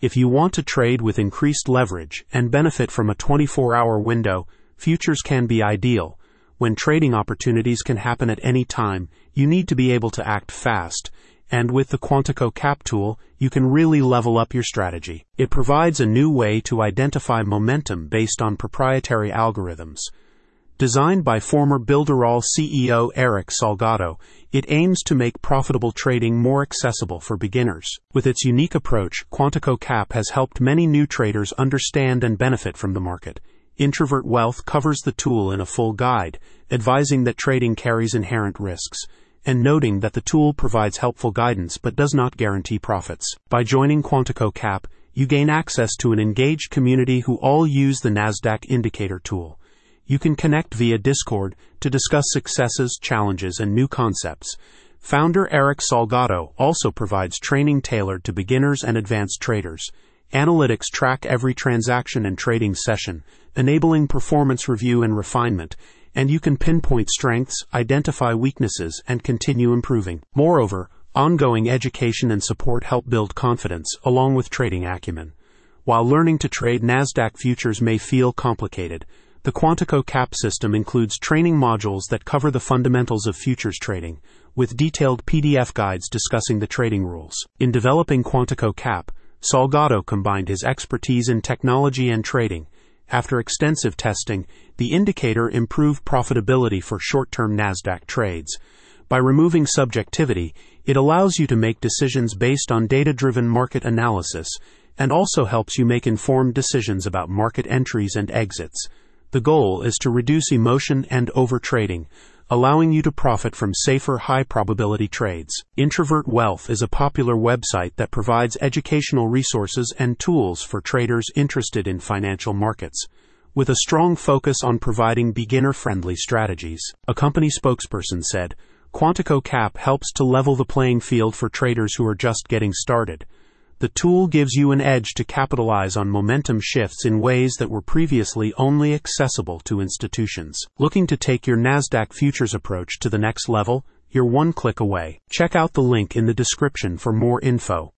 If you want to trade with increased leverage and benefit from a 24 hour window, futures can be ideal. When trading opportunities can happen at any time, you need to be able to act fast. And with the Quantico Cap tool, you can really level up your strategy. It provides a new way to identify momentum based on proprietary algorithms. Designed by former Builderall CEO Eric Salgado, it aims to make profitable trading more accessible for beginners. With its unique approach, Quantico Cap has helped many new traders understand and benefit from the market. Introvert Wealth covers the tool in a full guide, advising that trading carries inherent risks, and noting that the tool provides helpful guidance but does not guarantee profits. By joining Quantico Cap, you gain access to an engaged community who all use the NASDAQ indicator tool. You can connect via Discord to discuss successes, challenges, and new concepts. Founder Eric Salgado also provides training tailored to beginners and advanced traders. Analytics track every transaction and trading session, enabling performance review and refinement, and you can pinpoint strengths, identify weaknesses, and continue improving. Moreover, ongoing education and support help build confidence along with trading acumen. While learning to trade NASDAQ futures may feel complicated, the Quantico CAP system includes training modules that cover the fundamentals of futures trading, with detailed PDF guides discussing the trading rules. In developing Quantico CAP, Salgado combined his expertise in technology and trading. After extensive testing, the indicator improved profitability for short term NASDAQ trades. By removing subjectivity, it allows you to make decisions based on data driven market analysis and also helps you make informed decisions about market entries and exits. The goal is to reduce emotion and overtrading, allowing you to profit from safer, high probability trades. Introvert Wealth is a popular website that provides educational resources and tools for traders interested in financial markets, with a strong focus on providing beginner friendly strategies. A company spokesperson said, Quantico Cap helps to level the playing field for traders who are just getting started the tool gives you an edge to capitalize on momentum shifts in ways that were previously only accessible to institutions. Looking to take your NASDAQ futures approach to the next level? You're one click away. Check out the link in the description for more info.